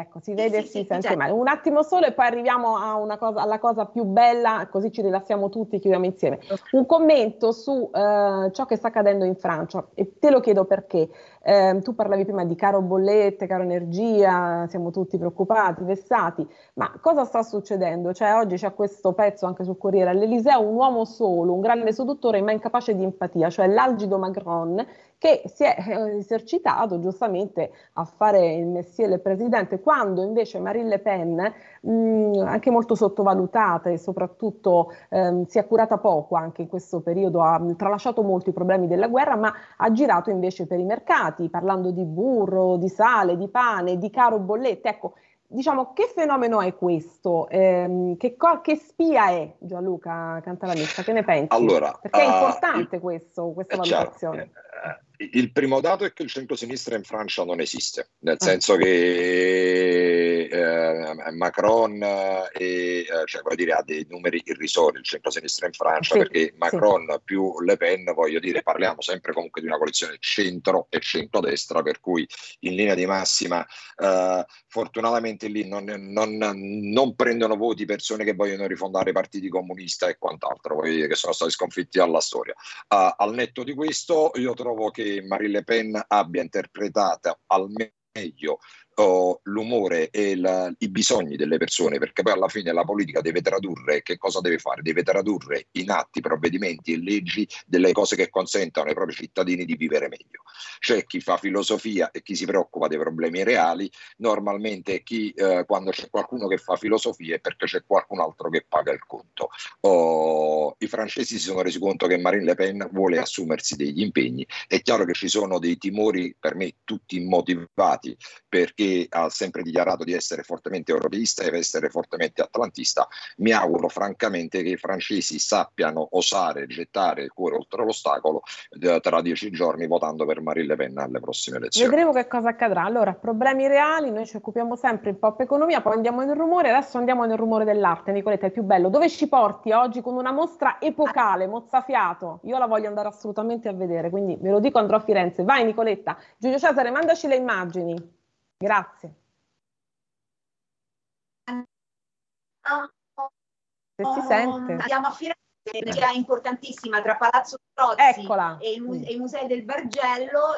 Ecco, si vede e sì, si sente certo. male. Un attimo solo e poi arriviamo cosa, alla cosa più bella, così ci rilassiamo tutti e chiudiamo insieme. Un commento su eh, ciò che sta accadendo in Francia e te lo chiedo perché. Eh, tu parlavi prima di caro bollette, caro energia, siamo tutti preoccupati, vessati, ma cosa sta succedendo? Cioè oggi c'è questo pezzo anche sul Corriere, all'Eliseo un uomo solo, un grande seduttore ma incapace di empatia, cioè l'algido Macron che si è eh, esercitato giustamente a fare il mestiere del presidente, quando invece Marine Le Pen, mh, anche molto sottovalutata e soprattutto ehm, si è curata poco anche in questo periodo, ha tralasciato molto i problemi della guerra, ma ha girato invece per i mercati, parlando di burro, di sale, di pane, di caro bollette. Ecco, diciamo, che fenomeno è questo? Eh, che, co- che, spia è Gianluca Cantalamessa? Che ne pensi? Allora, Perché è uh, importante questo, questa valutazione. Chiaro, il primo dato è che il centro-sinistra in Francia non esiste, nel ah. senso che eh, Macron e, eh, cioè, dire, ha dei numeri irrisori il centro-sinistra in Francia, sì, perché Macron sì. più Le Pen, voglio dire, parliamo sempre comunque di una coalizione centro e centro-destra, per cui in linea di massima eh, fortunatamente lì non, non, non, prendono voti persone che vogliono rifondare i partiti comunista e quant'altro, voglio dire, che sono stati sconfitti alla storia. Uh, al netto di questo, io trovo che Marine Le Pen abbia interpretato al meglio oh, l'umore e la, i bisogni delle persone, perché poi alla fine la politica deve tradurre che cosa deve fare? Deve tradurre in atti, provvedimenti e leggi delle cose che consentano ai propri cittadini di vivere meglio. C'è chi fa filosofia e chi si preoccupa dei problemi reali, normalmente chi, eh, quando c'è qualcuno che fa filosofia è perché c'è qualcun altro che paga il conto. Oh, I francesi si sono resi conto che Marine Le Pen vuole assumersi degli impegni. È chiaro che ci sono dei timori, per me tutti immotivati, perché ha sempre dichiarato di essere fortemente europeista e di essere fortemente atlantista, mi auguro francamente che i francesi sappiano osare gettare il cuore oltre l'ostacolo eh, tra dieci giorni votando per Marine Le Pen alle prossime elezioni. Vedremo che cosa accadrà. Allora, problemi reali, noi ci occupiamo sempre in pop economia, poi andiamo nel rumore, adesso andiamo nel rumore dell'arte. Nicoletta, è più bello. Dove ci porti oggi con una mostra epocale, mozzafiato? Io la voglio andare assolutamente a vedere, quindi ve lo dico, andrò a Firenze. Vai Nicoletta. Giulio Cesare, mandaci le immagini. Grazie. Se si sente. Andiamo a Firenze, che è importantissima tra Palazzo Strozzi e, e, i musei del Bargello.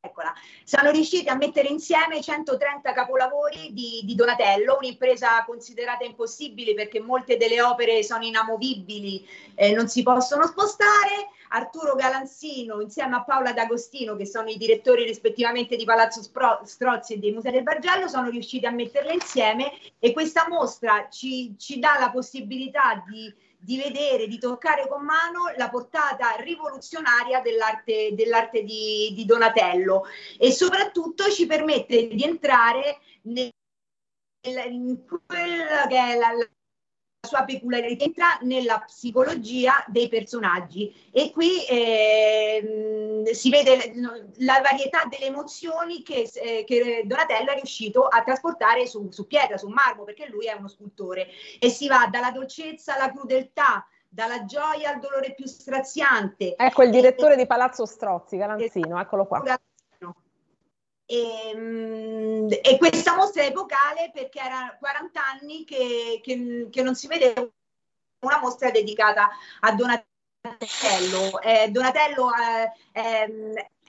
eccola. Sono riusciti a mettere insieme 130 capolavori di, di, Donatello, un'impresa considerata impossibile perché molte delle opere sono inamovibili e non si possono spostare. Arturo Galanzino insieme a Paola D'Agostino, che sono i direttori rispettivamente di Palazzo Spro- Strozzi e dei Musei del Bargello, sono riusciti a metterle insieme e questa mostra ci, ci dà la possibilità di di vedere, di toccare con mano la portata rivoluzionaria dell'arte, dell'arte di, di, Donatello e soprattutto ci permette di entrare nel, in quella che è la, sua peculiarità entra nella psicologia dei personaggi e qui eh, si vede la varietà delle emozioni che, eh, che, Donatello è riuscito a trasportare su, su pietra, su marmo, perché lui è uno scultore e si va dalla dolcezza alla crudeltà, dalla gioia al dolore più straziante. Ecco il direttore di Palazzo Strozzi, Galanzino, eccolo qua. E, ehm, e, questa mostra è epocale perché era 40 anni che, che, che non si vedeva una mostra dedicata a Donatello. Eh, Donatello è, è,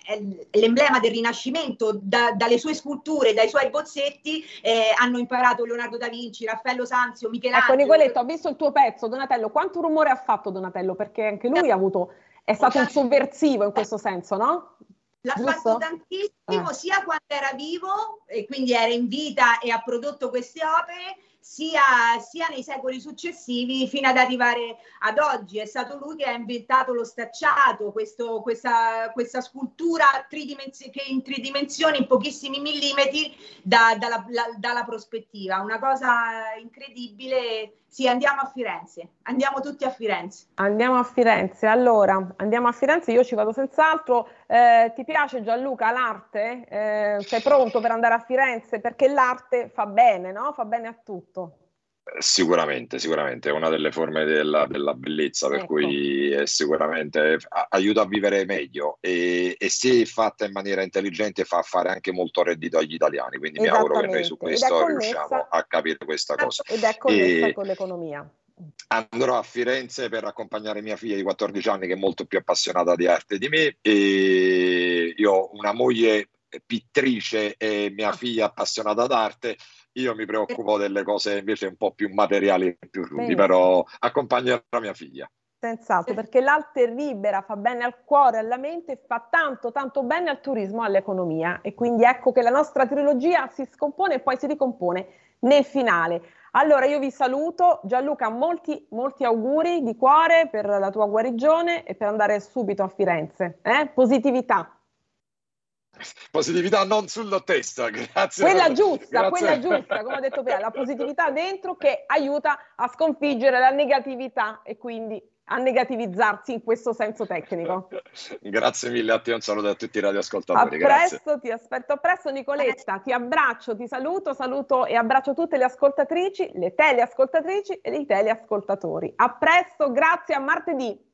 è, l'emblema del Rinascimento, da, dalle sue sculture, dai suoi bozzetti eh, hanno imparato Leonardo da Vinci, Raffaello Sanzio, Michelangelo. Ecco Nicoletto, ho visto il tuo pezzo, Donatello, quanto rumore ha fatto Donatello? Perché anche lui ha avuto, è stato un sovversivo in questo senso, no? L'ha Giusto? fatto tantissimo ah. sia quando era vivo e quindi era in vita e ha prodotto queste opere, sia, sia, nei secoli successivi fino ad arrivare ad oggi. È stato lui che ha inventato lo stacciato, questo, questa, questa, scultura tridimensi- che in tridimensioni, in pochissimi millimetri, da, dalla, la, dalla prospettiva. Una cosa incredibile. Sì, andiamo a Firenze, andiamo tutti a Firenze. Andiamo a Firenze, allora andiamo a Firenze, io ci vado senz'altro. Eh, ti piace Gianluca l'arte? Eh, sei pronto per andare a Firenze? Perché l'arte fa bene, no? Fa bene a tutto. Sicuramente, sicuramente, è una delle forme della, della bellezza, per ecco. cui sicuramente aiuta a vivere meglio e, e, se fatta in maniera intelligente fa fare anche molto reddito agli italiani, quindi mi auguro che noi su questo riusciamo a capire questa cosa. Ed è connessa e, con l'economia. Andrò a Firenze per accompagnare mia figlia di 14 anni che è molto più appassionata di arte di me e io ho una moglie pittrice e mia ah. figlia appassionata d'arte io mi preoccupo delle cose invece un po' più materiali e più rudi, però accompagnerò mia figlia. Senz'altro, perché l'arte libera fa bene al cuore, alla mente e fa tanto, tanto bene al turismo e all'economia. E quindi ecco che la nostra trilogia si scompone e poi si ricompone nel finale. Allora io vi saluto, Gianluca, molti, molti auguri di cuore per la tua guarigione e per andare subito a Firenze. Eh? Positività. Positività non sulla testa, grazie. Quella giusta, grazie. quella giusta, come ho detto prima, la positività dentro che aiuta a sconfiggere la negatività e quindi a negativizzarsi in questo senso tecnico. Grazie mille a te, un saluto a tutti i radioascoltatori. A presto, grazie. ti aspetto a presto Nicoletta, ti abbraccio, ti saluto, saluto e abbraccio tutte le ascoltatrici, le teleascoltatrici e i teleascoltatori. A presto, grazie, a martedì.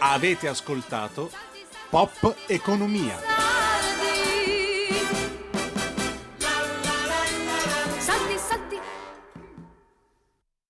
Avete ascoltato Pop Economia.